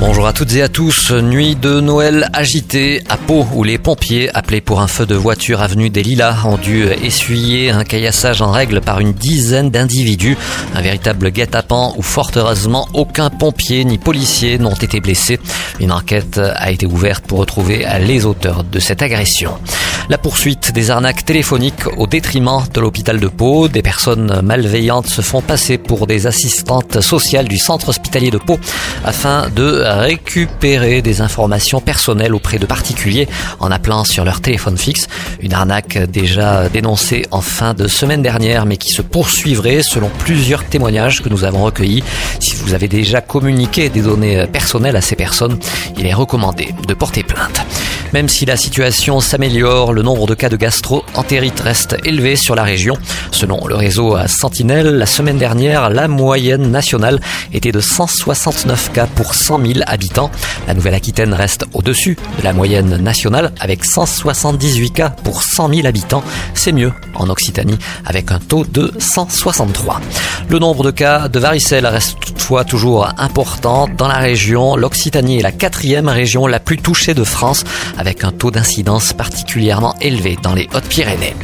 Bonjour à toutes et à tous. Nuit de Noël agitée à Pau où les pompiers appelés pour un feu de voiture avenue des Lilas ont dû essuyer un caillassage en règle par une dizaine d'individus. Un véritable guet-apens où fort heureusement aucun pompier ni policier n'ont été blessés. Une enquête a été ouverte pour retrouver les auteurs de cette agression. La poursuite des arnaques téléphoniques au détriment de l'hôpital de Pau. Des personnes malveillantes se font passer pour des assistantes sociales du centre hospitalier de Pau afin de récupérer des informations personnelles auprès de particuliers en appelant sur leur téléphone fixe. Une arnaque déjà dénoncée en fin de semaine dernière mais qui se poursuivrait selon plusieurs témoignages que nous avons recueillis. Si vous avez déjà communiqué des données personnelles à ces personnes, il est recommandé de porter plainte. Même si la situation s'améliore, le nombre de cas de gastro-entérite reste élevé sur la région. Selon le réseau Sentinelle, la semaine dernière, la moyenne nationale était de 169 cas pour 100 000 habitants. La Nouvelle-Aquitaine reste au-dessus de la moyenne nationale avec 178 cas pour 100 000 habitants. C'est mieux en Occitanie avec un taux de 163. Le nombre de cas de varicelle reste toutefois toujours important dans la région. L'Occitanie est la quatrième région la plus touchée de France avec un taux d'incidence particulièrement élevé dans les Hautes-Pyrénées.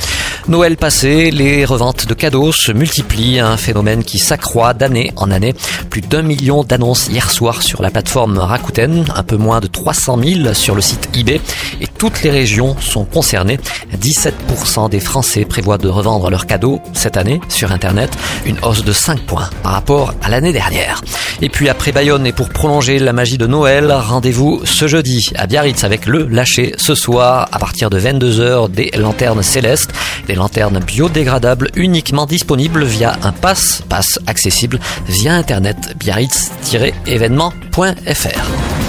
Noël passé, les reventes de cadeaux se multiplient, un phénomène qui s'accroît d'année en année. Plus d'un million d'annonces hier soir sur la plateforme Rakuten, un peu moins de 300 000 sur le site eBay et toutes les régions sont concernées. 17% des Français prévoient de revendre leurs cadeaux cette année sur Internet, une hausse de 5 points par rapport à l'année dernière. Et puis après Bayonne et pour prolonger la magie de Noël, rendez-vous ce jeudi à Biarritz avec le lâcher ce soir à partir de 22h des lanternes célestes, lanternes biodégradables uniquement disponibles via un pass, pass accessible via internet biarritz-événement.fr.